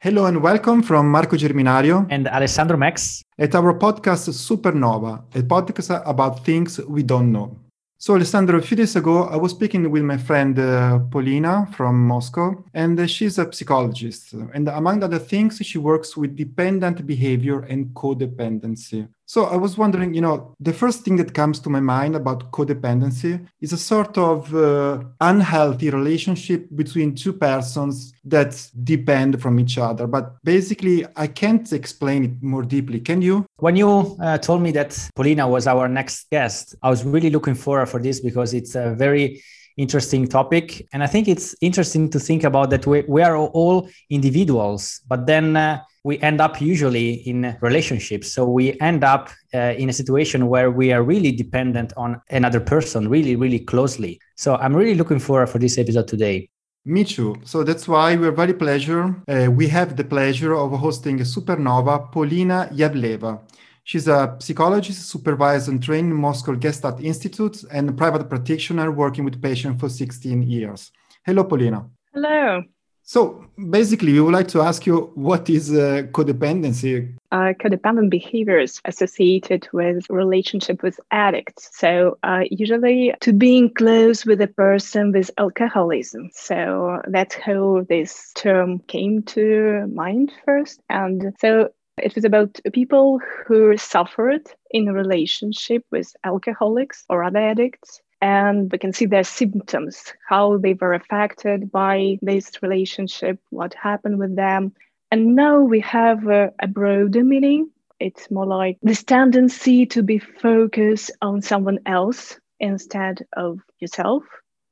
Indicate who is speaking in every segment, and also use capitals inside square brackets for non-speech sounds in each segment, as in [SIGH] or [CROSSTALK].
Speaker 1: Hello and welcome from Marco Germinario
Speaker 2: and Alessandro Max
Speaker 1: at our podcast Supernova, a podcast about things we don't know. So, Alessandro, a few days ago, I was speaking with my friend uh, Polina from Moscow, and uh, she's a psychologist. And among other things, she works with dependent behavior and codependency. So, I was wondering, you know, the first thing that comes to my mind about codependency is a sort of uh, unhealthy relationship between two persons that depend from each other. But basically, I can't explain it more deeply. Can you?
Speaker 2: When you uh, told me that Polina was our next guest, I was really looking forward for this because it's a very interesting topic and i think it's interesting to think about that we, we are all individuals but then uh, we end up usually in relationships so we end up uh, in a situation where we are really dependent on another person really really closely so i'm really looking forward for this episode today
Speaker 1: me too. So that's why we're very pleasure. Uh, we have the pleasure of hosting a supernova, Polina Ievleva. She's a psychologist, supervisor and trained in Moscow Gestalt Institute and a private practitioner working with patients for 16 years. Hello, Polina.
Speaker 3: Hello.
Speaker 1: So basically, we would like to ask you what is uh, codependency?
Speaker 3: Uh, codependent behaviors associated with relationship with addicts. So uh, usually to being close with a person with alcoholism. So that's how this term came to mind first. And so it was about people who suffered in a relationship with alcoholics or other addicts. And we can see their symptoms, how they were affected by this relationship, what happened with them. And now we have a, a broader meaning. It's more like this tendency to be focused on someone else instead of yourself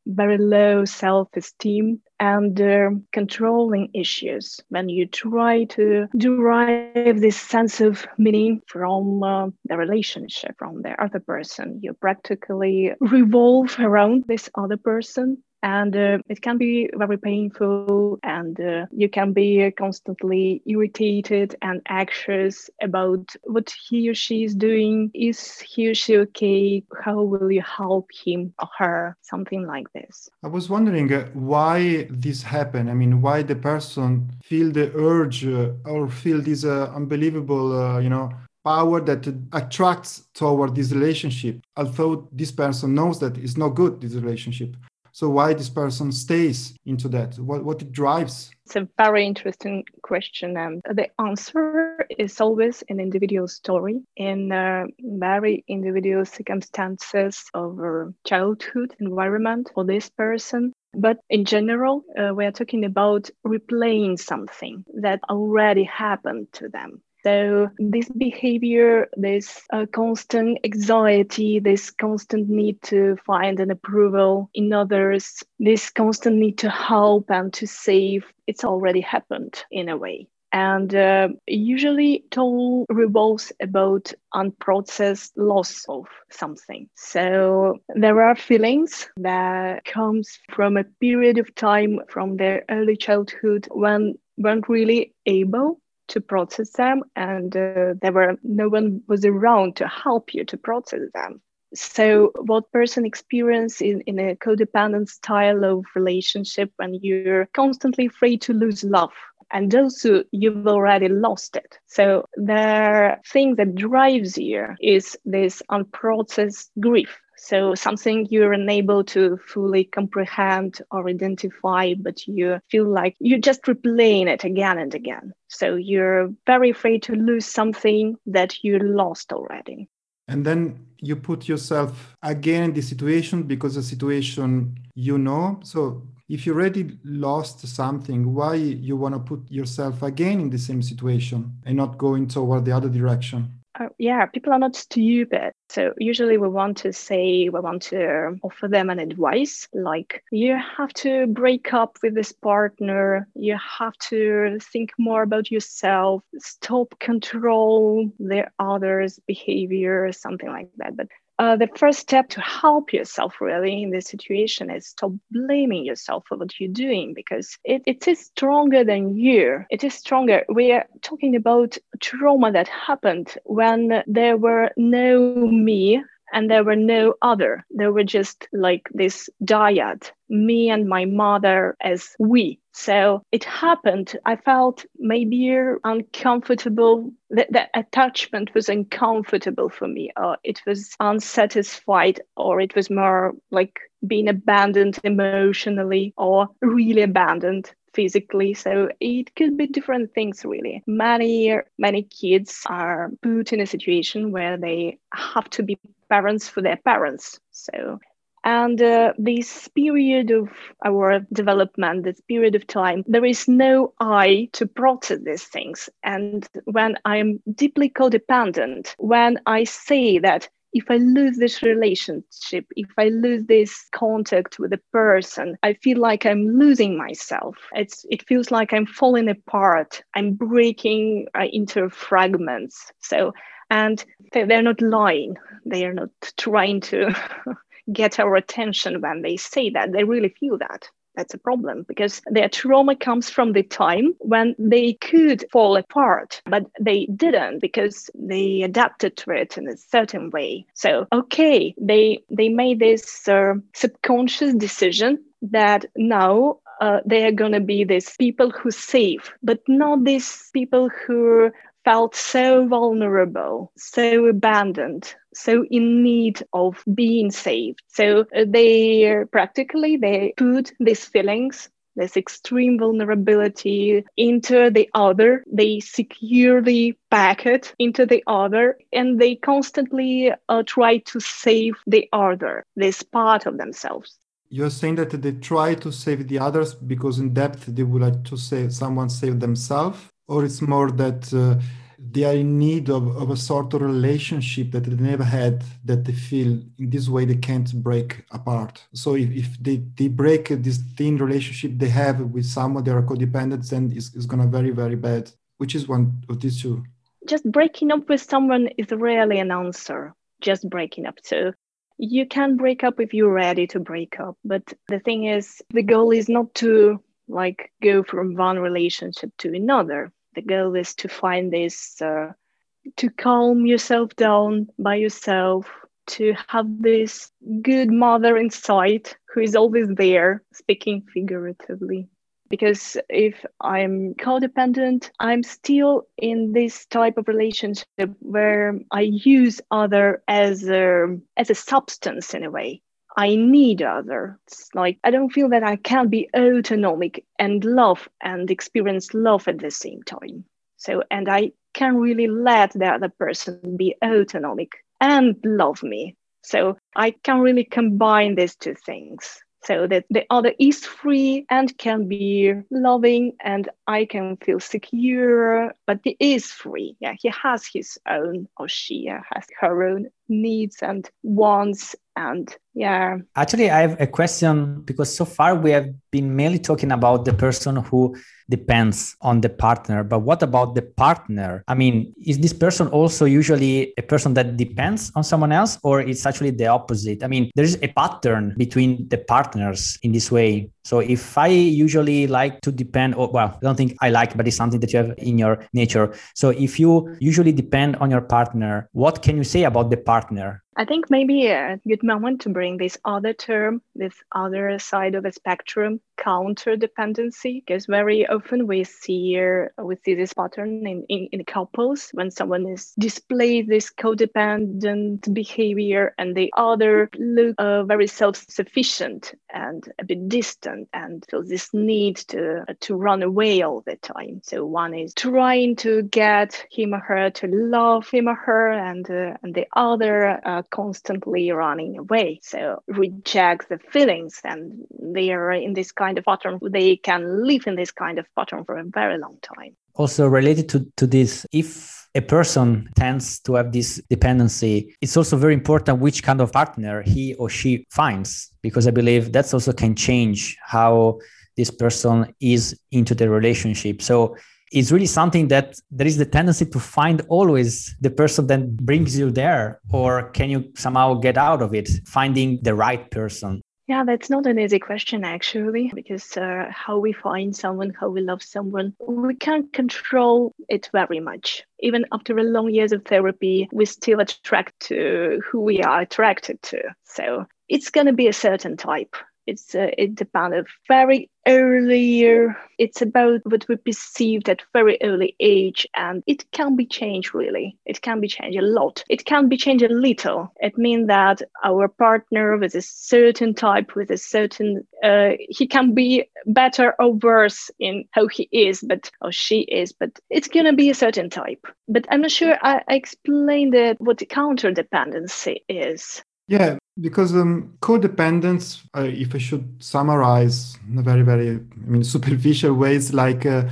Speaker 3: very low self esteem and uh, controlling issues. When you try to derive this sense of meaning from uh, the relationship from the other person you practically revolve around this other person and uh, it can be very painful and uh, you can be constantly irritated and anxious about what he or she is doing. Is he or she okay? How will you help him or her? Something like this.
Speaker 1: I was wondering uh, why this happened? I mean why the person feel the urge uh, or feel this uh, unbelievable uh, you know power that attracts toward this relationship although this person knows that it's not good this relationship so why this person stays into that? What what it drives?
Speaker 3: It's a very interesting question, and the answer is always an individual story in uh, very individual circumstances of childhood environment for this person. But in general, uh, we are talking about replaying something that already happened to them. So, this behavior, this uh, constant anxiety, this constant need to find an approval in others, this constant need to help and to save, it's already happened in a way. And uh, usually it all revolves about unprocessed loss of something. So there are feelings that comes from a period of time from their early childhood when weren't really able to process them and uh, there were no one was around to help you to process them. So what person experience in, in a codependent style of relationship when you're constantly afraid to lose love and also you've already lost it? So the thing that drives you is this unprocessed grief so something you're unable to fully comprehend or identify, but you feel like you're just replaying it again and again. So you're very afraid to lose something that you lost already.
Speaker 1: And then you put yourself again in the situation because the situation you know. So if you already lost something, why you want to put yourself again in the same situation and not going toward the other direction?
Speaker 3: Uh, yeah, people are not stupid. So usually we want to say, we want to offer them an advice like, you have to break up with this partner. You have to think more about yourself, stop control the other's behavior, something like that. But uh, the first step to help yourself really in this situation is stop blaming yourself for what you're doing because it, it is stronger than you. It is stronger. We are talking about trauma that happened when there were no me and there were no other. There were just like this dyad, me and my mother as we. So it happened. I felt maybe uncomfortable. That, that attachment was uncomfortable for me, or it was unsatisfied, or it was more like being abandoned emotionally or really abandoned physically so it could be different things really many many kids are put in a situation where they have to be parents for their parents so and uh, this period of our development, this period of time, there is no I to process these things. And when I'm deeply codependent, when I say that if I lose this relationship, if I lose this contact with a person, I feel like I'm losing myself. It's it feels like I'm falling apart. I'm breaking uh, into fragments. So and they're not lying. They are not trying to [LAUGHS] get our attention when they say that. They really feel that that's a problem because their trauma comes from the time when they could fall apart, but they didn't because they adapted to it in a certain way. So, okay, they they made this uh, subconscious decision that now uh, they are going to be these people who save, but not these people who felt so vulnerable, so abandoned, so in need of being saved. So uh, they practically they put these feelings this extreme vulnerability into the other. They securely pack it into the other and they constantly uh, try to save the other, this part of themselves.
Speaker 1: You're saying that they try to save the others because in depth they would like to save someone save themselves, or it's more that uh, they are in need of, of a sort of relationship that they never had that they feel in this way they can't break apart. So if, if they, they break this thin relationship they have with someone they are codependent then it's, it's gonna very very bad which is one of these two.
Speaker 3: Just breaking up with someone is rarely an answer. Just breaking up. So you can break up if you're ready to break up but the thing is the goal is not to like go from one relationship to another the goal is to find this uh, to calm yourself down by yourself to have this good mother inside who is always there speaking figuratively. Because if i'm codependent i'm still in this type of relationship where i use other as a as a substance in a way I need others. Like I don't feel that I can be autonomic and love and experience love at the same time. So, and I can really let the other person be autonomic and love me. So I can really combine these two things so that the other is free and can be loving and I can feel secure, but he is free. Yeah, he has his own or she has her own needs and wants and yeah.
Speaker 2: Actually i have a question because so far we have been mainly talking about the person who depends on the partner but what about the partner? I mean is this person also usually a person that depends on someone else or it's actually the opposite? I mean there's a pattern between the partners in this way so if i usually like to depend or well i don't think i like but it's something that you have in your nature. So if you usually depend on your partner what can you say about the partner
Speaker 3: I think maybe a good moment to bring this other term, this other side of the spectrum, counter dependency, because very often we see we see this pattern in, in, in couples when someone is display this codependent behavior and the other look uh, very self-sufficient and a bit distant and feels this need to to run away all the time. So one is trying to get him or her to love him or her, and uh, and the other constantly running away. So reject the feelings and they are in this kind of pattern. They can live in this kind of pattern for a very long time.
Speaker 2: Also related to, to this, if a person tends to have this dependency, it's also very important which kind of partner he or she finds, because I believe that's also can change how this person is into the relationship. So it's really something that there is the tendency to find always the person that brings you there or can you somehow get out of it finding the right person
Speaker 3: Yeah, that's not an easy question actually, because uh, how we find someone, how we love someone, we can't control it very much. Even after a long years of therapy, we still attract to who we are attracted to. So it's going to be a certain type it's uh, it depends of very earlier it's about what we perceived at very early age and it can be changed really. It can be changed a lot. It can be changed a little. It means that our partner with a certain type with a certain uh, he can be better or worse in how he is but or she is but it's gonna be a certain type. But i'm not sure i, I explained it what the counter dependency is
Speaker 1: yeah, because um, codependence, uh, if I should summarize in a very, very, I mean, [LAUGHS] superficial ways, like uh,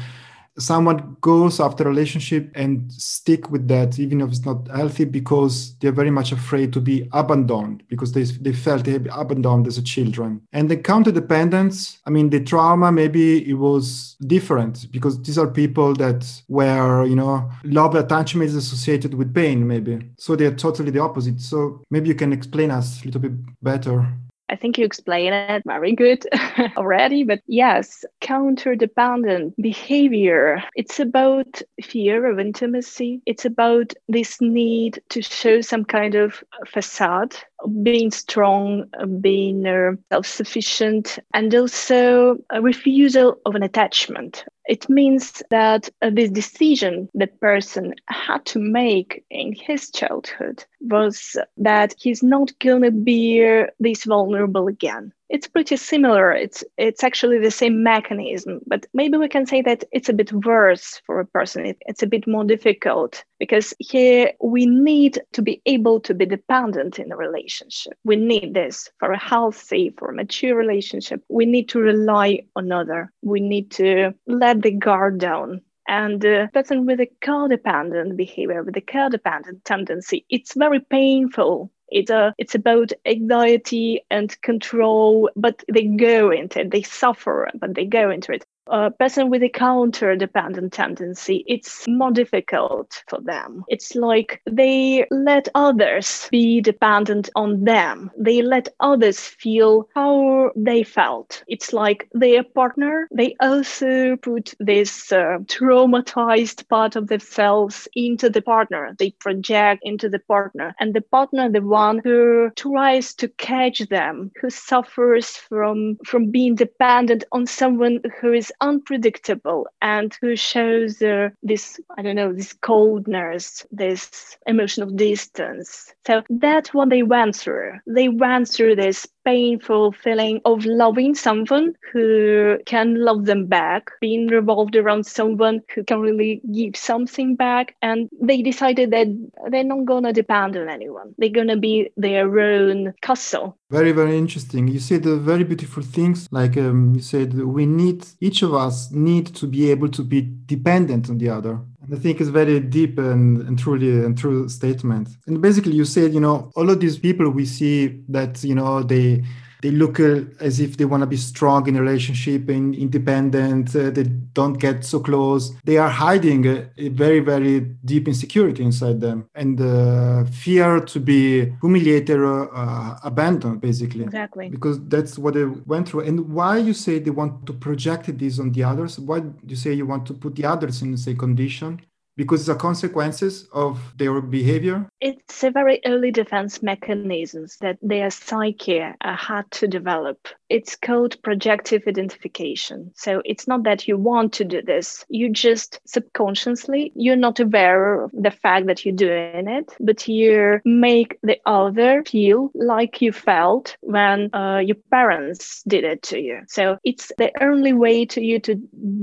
Speaker 1: someone goes after a relationship and stick with that even if it's not healthy because they're very much afraid to be abandoned because they, they felt they had been abandoned as a children. And the counter dependence i mean the trauma maybe it was different because these are people that where you know love attachment is associated with pain maybe. So they're totally the opposite. So maybe you can explain us a little bit better
Speaker 3: I think you explained it very good [LAUGHS] already, but yes, counter dependent behavior. It's about fear of intimacy. It's about this need to show some kind of facade, being strong, being uh, self sufficient, and also a refusal of an attachment. It means that uh, this decision that person had to make in his childhood was that he's not gonna be this vulnerable again it's pretty similar. It's it's actually the same mechanism, but maybe we can say that it's a bit worse for a person. It, it's a bit more difficult because here we need to be able to be dependent in a relationship. We need this for a healthy, for a mature relationship. We need to rely on other. We need to let the guard down and uh, person with a codependent behavior, with a codependent tendency, it's very painful it's a it's about anxiety and control, but they go into it. They suffer, but they go into it a person with a counter dependent tendency, it's more difficult for them. It's like they let others be dependent on them. They let others feel how they felt. It's like their partner, they also put this uh, traumatized part of themselves into the partner. They project into the partner. And the partner, the one who tries to catch them, who suffers from, from being dependent on someone who is unpredictable and who shows uh, this, I don't know, this coldness, this emotional distance. So that's what they went through. They went through this painful feeling of loving someone who can love them back, being revolved around someone who can really give something back. And they decided that they're not going to depend on anyone. They're going to be their own castle.
Speaker 1: Very, very interesting. You said uh, very beautiful things. Like um, you said, we need, each of us need to be able to be dependent on the other. I think it's very deep and, and truly and true statement. And basically, you said, you know, all of these people we see that, you know, they they look uh, as if they want to be strong in a relationship and independent. Uh, they don't get so close. They are hiding a, a very, very deep insecurity inside them and uh, fear to be humiliated or uh, abandoned, basically.
Speaker 3: Exactly.
Speaker 1: Because that's what they went through. And why you say they want to project this on the others? Why you say you want to put the others in the same condition? Because the consequences of their behavior?
Speaker 3: It's a very early defense mechanisms that their psyche uh, had to develop. It's called projective identification. So it's not that you want to do this. You just subconsciously, you're not aware of the fact that you're doing it, but you make the other feel like you felt when uh, your parents did it to you. So it's the only way to you to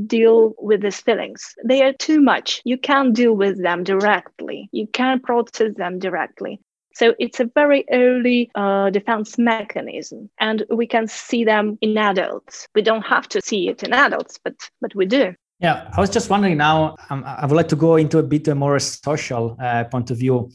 Speaker 3: deal with these feelings. They are too much. You can't can't deal with them directly. You can't process them directly. So it's a very early uh, defense mechanism, and we can see them in adults. We don't have to see it in adults, but but we do.
Speaker 2: Yeah, I was just wondering now. Um, I would like to go into a bit more social uh, point of view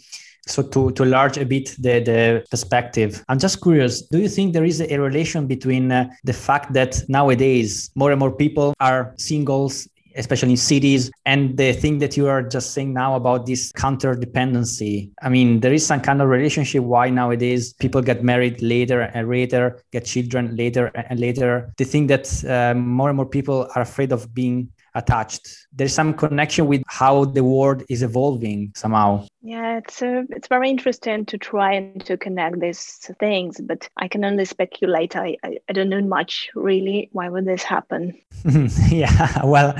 Speaker 2: so to to enlarge a bit the the perspective i'm just curious do you think there is a relation between uh, the fact that nowadays more and more people are singles especially in cities. And the thing that you are just saying now about this counter dependency. I mean, there is some kind of relationship why nowadays people get married later and later, get children later and later. The thing that uh, more and more people are afraid of being attached. There's some connection with how the world is evolving somehow.
Speaker 3: Yeah, it's uh, it's very interesting to try and to connect these things, but I can only speculate. I, I, I don't know much really. Why would this happen? [LAUGHS]
Speaker 2: yeah, [LAUGHS] well,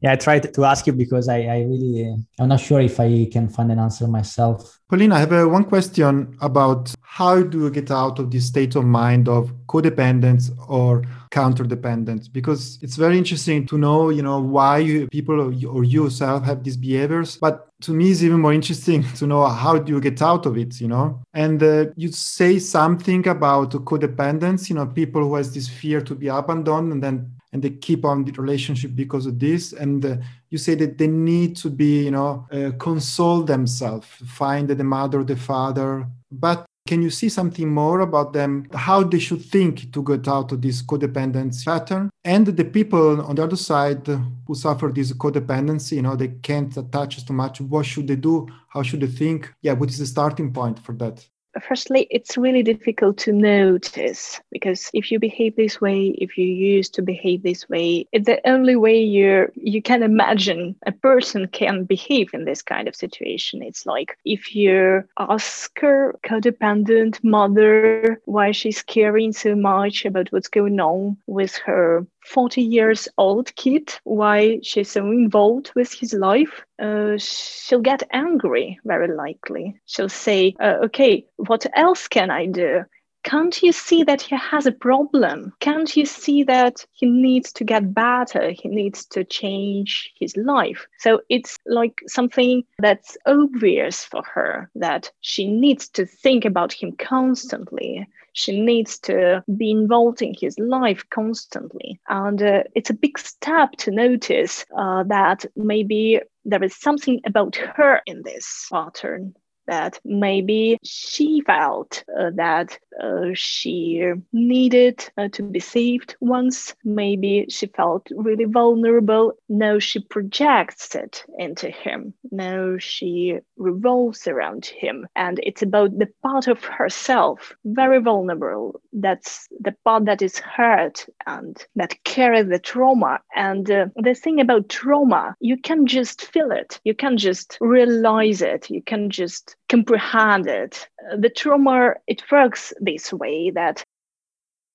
Speaker 2: yeah, I tried to ask you because I, I really uh, I'm not sure if I can find an answer myself.
Speaker 1: Polina, I have uh, one question about how do you get out of this state of mind of codependence or counter dependence because it's very interesting to know you know why you, people or you yourself have these behaviors. But to me it's even more interesting [LAUGHS] to know how do you get out of it you know? And uh, you say something about codependence you know people who has this fear to be abandoned and then and they keep on the relationship because of this. And uh, you say that they need to be you know uh, console themselves find the mother the father. But can you see something more about them, how they should think to get out of this codependence pattern? And the people on the other side who suffer this codependency, you know, they can't attach too much. What should they do? How should they think? Yeah, what is the starting point for that?
Speaker 3: Firstly, it's really difficult to notice because if you behave this way, if you used to behave this way, it's the only way you you can imagine a person can behave in this kind of situation. It's like if you ask her codependent mother why she's caring so much about what's going on with her 40 years old kid why she's so involved with his life uh, she'll get angry very likely she'll say uh, okay what else can i do can't you see that he has a problem? Can't you see that he needs to get better? He needs to change his life. So it's like something that's obvious for her that she needs to think about him constantly. She needs to be involved in his life constantly. And uh, it's a big step to notice uh, that maybe there is something about her in this pattern that maybe she felt uh, that uh, she needed uh, to be saved once. Maybe she felt really vulnerable. Now she projects it into him. Now she revolves around him. And it's about the part of herself, very vulnerable. That's the part that is hurt and that carries the trauma. And uh, the thing about trauma, you can just feel it. You can just realize it. You can just comprehend it. The trauma, it works this way that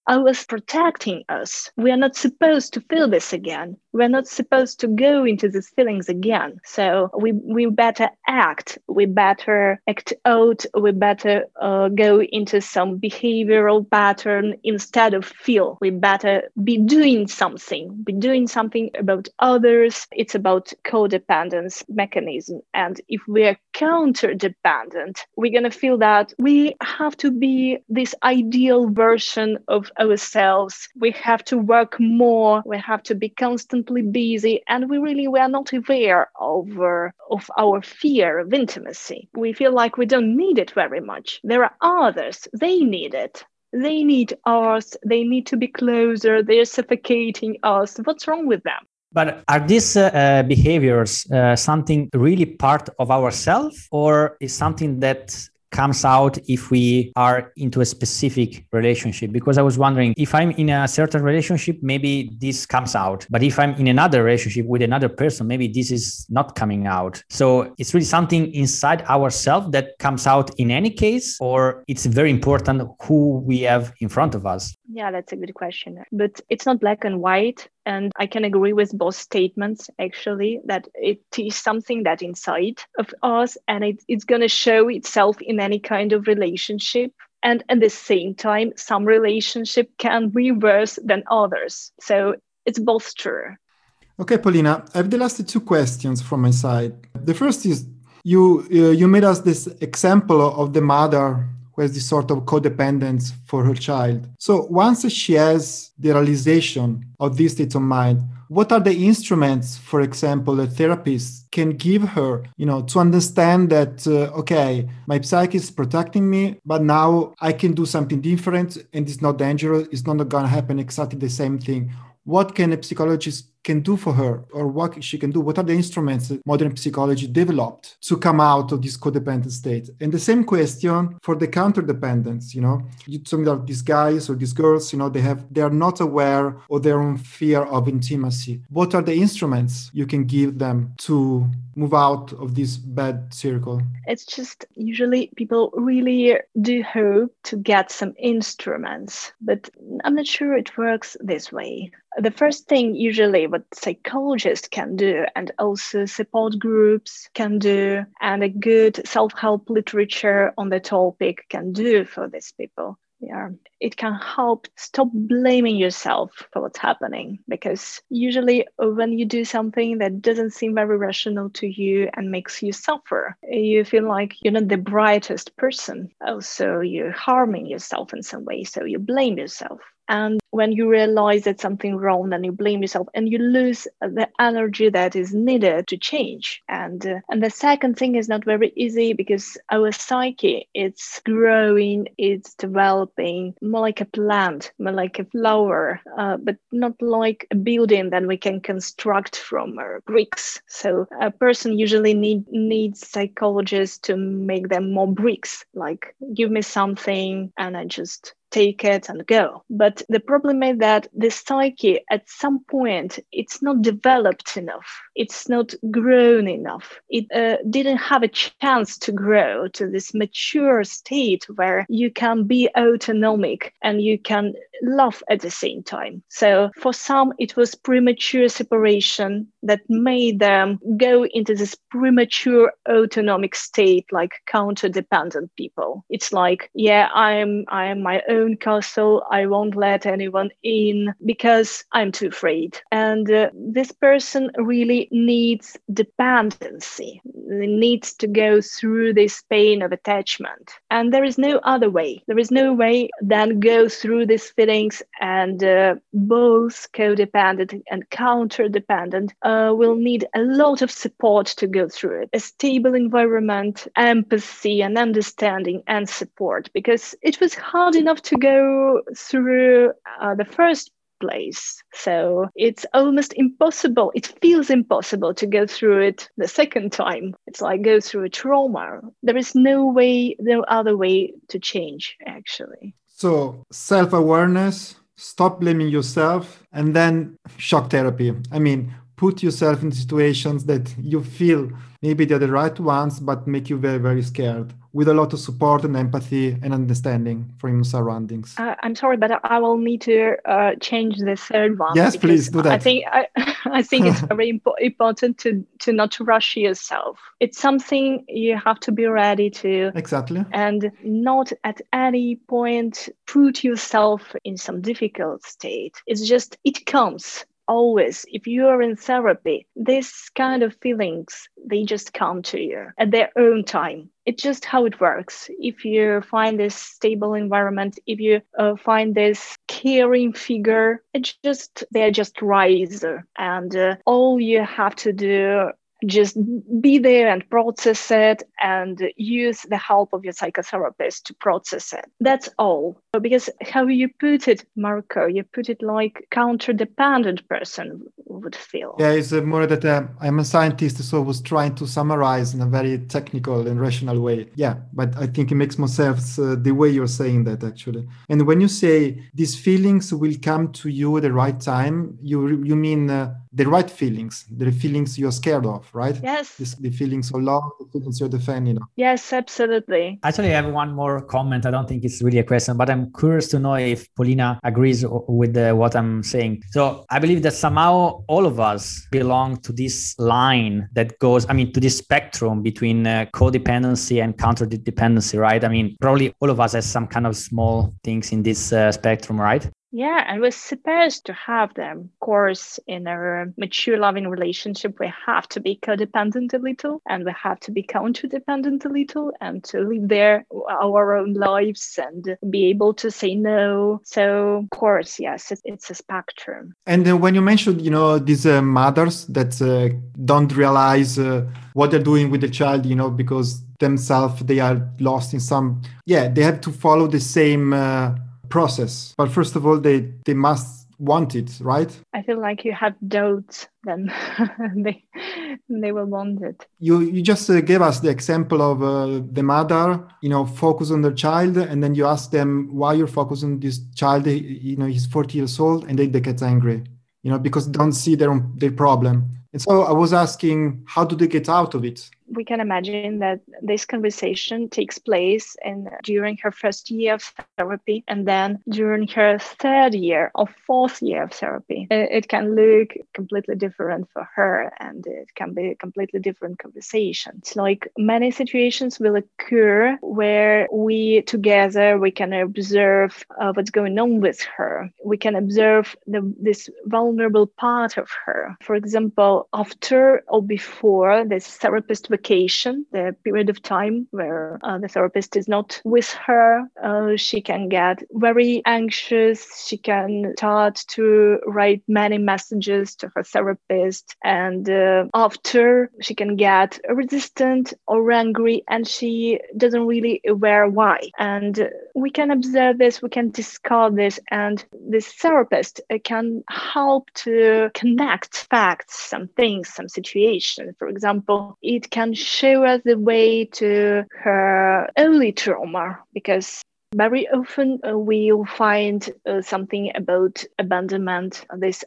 Speaker 3: I was protecting us. We are not supposed to feel this again we're not supposed to go into these feelings again. So we, we better act, we better act out, we better uh, go into some behavioral pattern instead of feel. We better be doing something, be doing something about others. It's about codependence mechanism. And if we're counter dependent, we're going to feel that we have to be this ideal version of ourselves. We have to work more. We have to be constantly busy and we really we are not aware of, uh, of our fear of intimacy. We feel like we don't need it very much. There are others, they need it. They need us, they need to be closer, they're suffocating us. What's wrong with them?
Speaker 2: But are these uh, uh, behaviors uh, something really part of ourselves, or is something that comes out if we are into a specific relationship. Because i was wondering if i'm in a certain relationship maybe this comes out. But if i'm in another relationship with another person maybe this is not coming out. So it's really something inside ourselves that comes out in any case or it's very important who we have in front of us.
Speaker 3: Yeah that's a good question. But it's not black and white and I can agree with both statements actually that it is something that inside of us and it, it's going to show itself in any kind of relationship. And at the same time, some relationship can be worse than others. So it's both true.
Speaker 1: Okay, Polina, I have the last two questions from my side. The first is you uh, you made us this example of the mother who has this sort of codependence for her child. So once she has the realization of this state of mind, what are the instruments, for example, a therapist can give her, you know, to understand that, uh, okay, my psyche is protecting me, but now I can do something different and it's not dangerous. It's not going to happen exactly the same thing. What can a psychologist can do for her or what she can do what are the instruments that modern psychology developed to come out of this codependent state? And the same question for the counter dependence you know? You told me that these guys or these girls you know they have they are not aware of their own fear of intimacy. What are the instruments you can give them to move out of this bad circle?
Speaker 3: It's just usually people really do hope to get some instruments but i'm not sure it works this way. The first thing usually what psychologists can do and also support groups can do and a good self-help literature on the topic can do for these people. Yeah. It can help stop blaming yourself for what's happening because usually when you do something that doesn't seem very rational to you and makes you suffer you feel like you're not the brightest person. Also you're harming yourself in some way so you blame yourself and when you realize that something wrong, then you blame yourself and you lose the energy that is needed to change. And uh, and the second thing is not very easy because our psyche it's growing, it's developing more like a plant, more like a flower, uh, but not like a building that we can construct from uh, bricks. So a person usually need needs psychologists to make them more bricks. Like give me something and I just take it and go. But the problem is that the psyche at some point it's not developed enough. It's not grown enough. It uh, didn't have a chance to grow to this mature state where you can be autonomic and you can love at the same time. So for some, it was premature separation that made them go into this premature autonomic state, like counter-dependent people. It's like, yeah, I'm I am my own castle. I won't let anyone in because I'm too afraid. And uh, this person really needs dependency. they needs to go through this pain of attachment. And there is no other way. There is no way than go through these feelings and uh, both codependent and counterdependent uh, will need a lot of support to go through it. A stable environment, empathy, and understanding and support because it was hard enough to go through uh, the first place. So it's almost impossible. It feels impossible to go through it the second time. It's like go through a trauma. There is no way, no other way to change, actually.
Speaker 1: So self awareness, stop blaming yourself, and then shock therapy. I mean, put yourself in situations that you feel maybe they're the right ones, but make you very, very scared with a lot of support and empathy and understanding from your surroundings.
Speaker 3: Uh, I'm sorry, but I will need to uh, change the third one.
Speaker 1: Yes, please do that.
Speaker 3: I think I, [LAUGHS] I think it's [LAUGHS] very impo- important to to not rush yourself. It's something you have to be ready to
Speaker 1: exactly,
Speaker 3: and not at any point put yourself in some difficult state. It's just it comes always if you are in therapy this kind of feelings they just come to you at their own time. It's just how it works. If you find this stable environment if you uh, find this caring figure it just they're just rise and uh, all you have to do just be there and process it and use the help of your psychotherapist to process it. That's all. Because how you put it, Marco, you put it like counter-dependent person would feel.
Speaker 1: Yeah, it's more that uh, I'm a scientist, so I was trying to summarize in a very technical and rational way. Yeah, but I think it makes more sense uh, the way you're saying that actually. And when you say these feelings will come to you at the right time, you you mean uh, the right feelings, the feelings you're scared of, right?
Speaker 3: Yes.
Speaker 1: This, the feelings of love, the feelings you're defending.
Speaker 3: Yes, absolutely.
Speaker 2: Actually, I have one more comment. I don't think it's really a question, but I'm curious to know if Polina agrees with the, what I'm saying. So I believe that somehow all of us belong to this line that goes, I mean, to this spectrum between uh, codependency and counter dependency, right? I mean, probably all of us has some kind of small things in this uh, spectrum, right?
Speaker 3: Yeah, and we're supposed to have them. Of course, in a mature loving relationship, we have to be codependent a little and we have to be counter-dependent a little and to live there our own lives and be able to say no. So, of course, yes, it, it's a spectrum.
Speaker 1: And uh, when you mentioned, you know, these uh, mothers that uh, don't realize uh, what they're doing with the child, you know, because themselves they are lost in some, yeah, they have to follow the same uh, process. But first of all, they they must want it, right?
Speaker 3: I feel like you have doubts, then [LAUGHS] they they will want it.
Speaker 1: You you just uh, gave us the example of uh, the mother, you know, focus on their child, and then you ask them why you're focusing on this child. You know, he's 40 years old, and then they get angry, you know, because they don't see their own, their problem. And so I was asking, how do they get out of it?
Speaker 3: We can imagine that this conversation takes place in during her first year of therapy and then during her third year or fourth year of therapy. It can look completely different for her and it can be a completely different conversation. It's like many situations will occur where we together we can observe uh, what's going on with her. We can observe the, this vulnerable part of her. For example after or before this therapist vacation, the period of time where uh, the therapist is not with her. Uh, she can get very anxious. She can start to write many messages to her therapist. And uh, after, she can get resistant or angry, and she doesn't really aware why. And we can observe this, we can discard this, and this therapist uh, can help to connect facts, some things, some situations. For example, it can show us the way to her early trauma because very often uh, we'll find uh, something about abandonment, this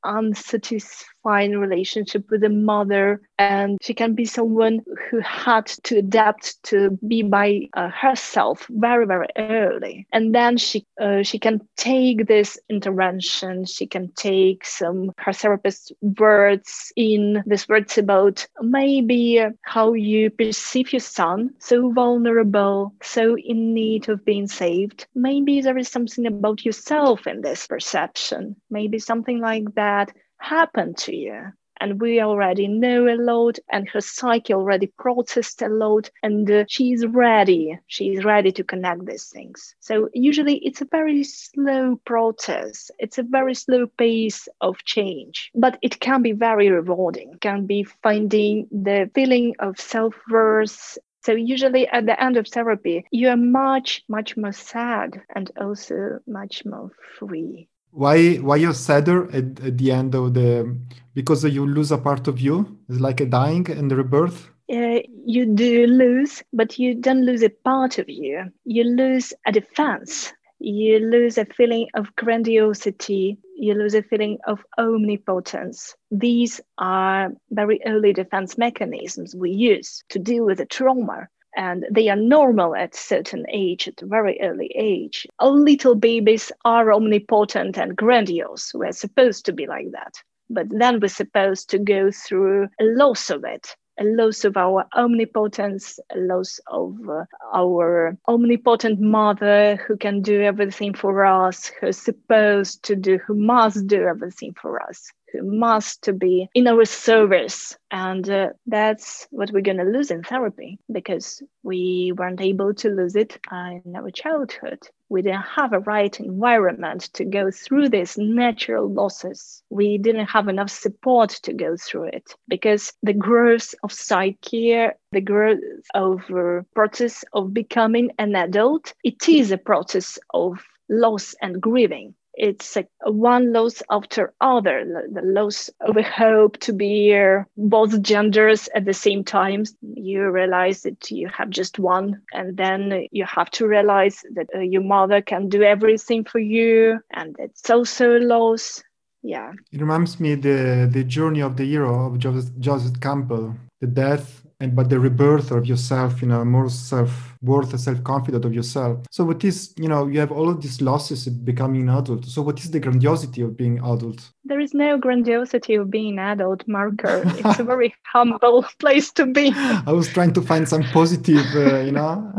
Speaker 3: unsatisfying relationship with the mother, and she can be someone who had to adapt to be by uh, herself very very early, and then she uh, she can take this intervention. She can take some her therapist's words in this words about maybe how you perceive your son, so vulnerable, so in need of being saved maybe there is something about yourself in this perception. Maybe something like that happened to you. And we already know a lot, and her psyche already processed a lot, and uh, she's ready. She's ready to connect these things. So, usually, it's a very slow process, it's a very slow pace of change, but it can be very rewarding. It can be finding the feeling of self worth so usually at the end of therapy, you are much, much more sad and also much more free.
Speaker 1: Why why you're sadder at, at the end of the because you lose a part of you? It's like a dying and rebirth?
Speaker 3: Uh, you do lose, but you don't lose a part of you. You lose a defense you lose a feeling of grandiosity, you lose a feeling of omnipotence. These are very early defense mechanisms we use to deal with the trauma. And they are normal at certain age, at a very early age. Little babies are omnipotent and grandiose. We're supposed to be like that. But then we're supposed to go through a loss of it a loss of our omnipotence, a loss of uh, our omnipotent mother who can do everything for us, who's supposed to do, who must do everything for us must be in our service. And uh, that's what we're going to lose in therapy because we weren't able to lose it in our childhood. We didn't have a right environment to go through these natural losses. We didn't have enough support to go through it because the growth of psyche, the growth of uh, process of becoming an adult, it is a process of loss and grieving it's like one loss after other the loss of a hope to be both genders at the same time. You realize that you have just one and then you have to realize that uh, your mother can do everything for you and it's also a loss. Yeah.
Speaker 1: It reminds me the the journey of the hero of joseph, joseph campbell the death and but the rebirth of yourself you know more self worth self confident of yourself. So what is you know you have all of these losses becoming an adult. So what is the grandiosity of being adult?
Speaker 3: There is no grandiosity of being adult Marco [LAUGHS] it's a very humble place to be.
Speaker 1: I was trying to find some positive uh, you know.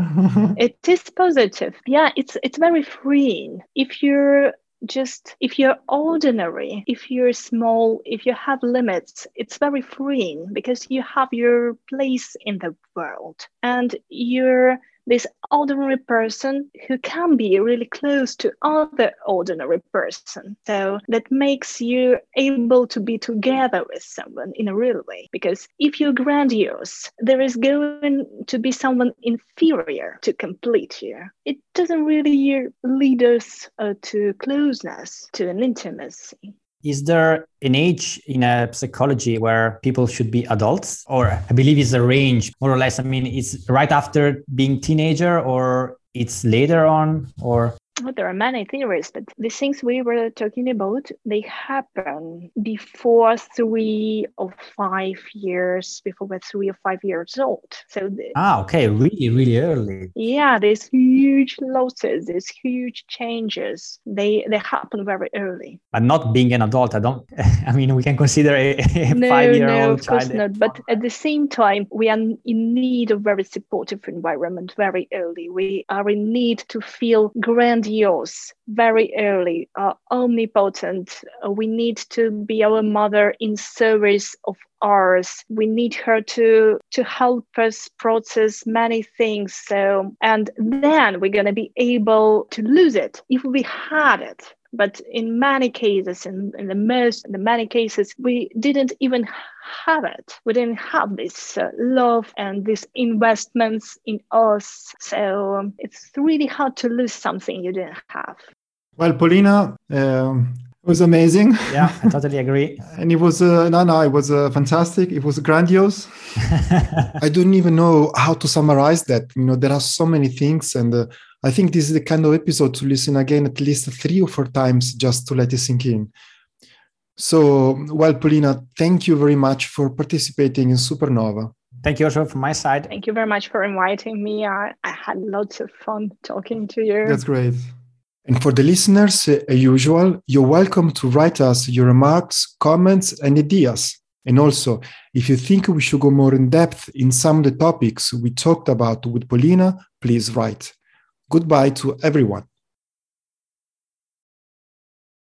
Speaker 1: [LAUGHS]
Speaker 3: It is positive. Yeah it's it's very freeing. If you're just if you're ordinary, if you're small, if you have limits, it's very freeing because you have your place in the world and you're this ordinary person who can be really close to other ordinary person. So that makes you able to be together with someone in a real way. Because if you're grandiose, there is going to be someone inferior to complete you. It doesn't really lead us uh, to closeness, to an intimacy.
Speaker 2: Is there an age in a psychology where people should be adults? Or I believe it's a range, more or less. I mean, it's right after being teenager or it's later on or
Speaker 3: there are many theories, but the things we were talking about, they happen before three or five years, before we're three or five years old. So the,
Speaker 2: ah, okay, really, really early.
Speaker 3: Yeah, there's huge losses, there's huge changes. They they happen very early.
Speaker 2: But not being an adult, I don't. [LAUGHS] I mean, we can consider a, [LAUGHS] a
Speaker 3: no,
Speaker 2: five-year-old
Speaker 3: no, of
Speaker 2: child.
Speaker 3: course not. But at the same time, we are in need of very supportive environment very early. We are in need to feel grand grandiose very early, uh, omnipotent. Uh, we need to be our mother in service of ours. We need her to to help us process many things. So, and then we're gonna be able to lose it if we had it but in many cases in, in the most in the many cases we didn't even have it. We didn't have this uh, love and these investments in us. So um, it's really hard to lose something you didn't have.
Speaker 1: Well Polina um, it was amazing.
Speaker 2: Yeah i totally agree. [LAUGHS]
Speaker 1: And it was uh, no no it was uh, fantastic. It was grandiose. [LAUGHS] I don't even know how to summarize that. You know there are so many things and uh, I think this is the kind of episode to listen again at least three or four times just to let it sink in. So, well, Polina, thank you very much for participating in Supernova.
Speaker 2: Thank you also from my side.
Speaker 3: Thank you very much for inviting me. I, I had lots of fun talking to you.
Speaker 1: That's great. And for the listeners, uh, as usual, you're welcome to write us your remarks, comments, and ideas. And also, if you think we should go more in depth in some of the topics we talked about with Polina, please write. Goodbye to everyone.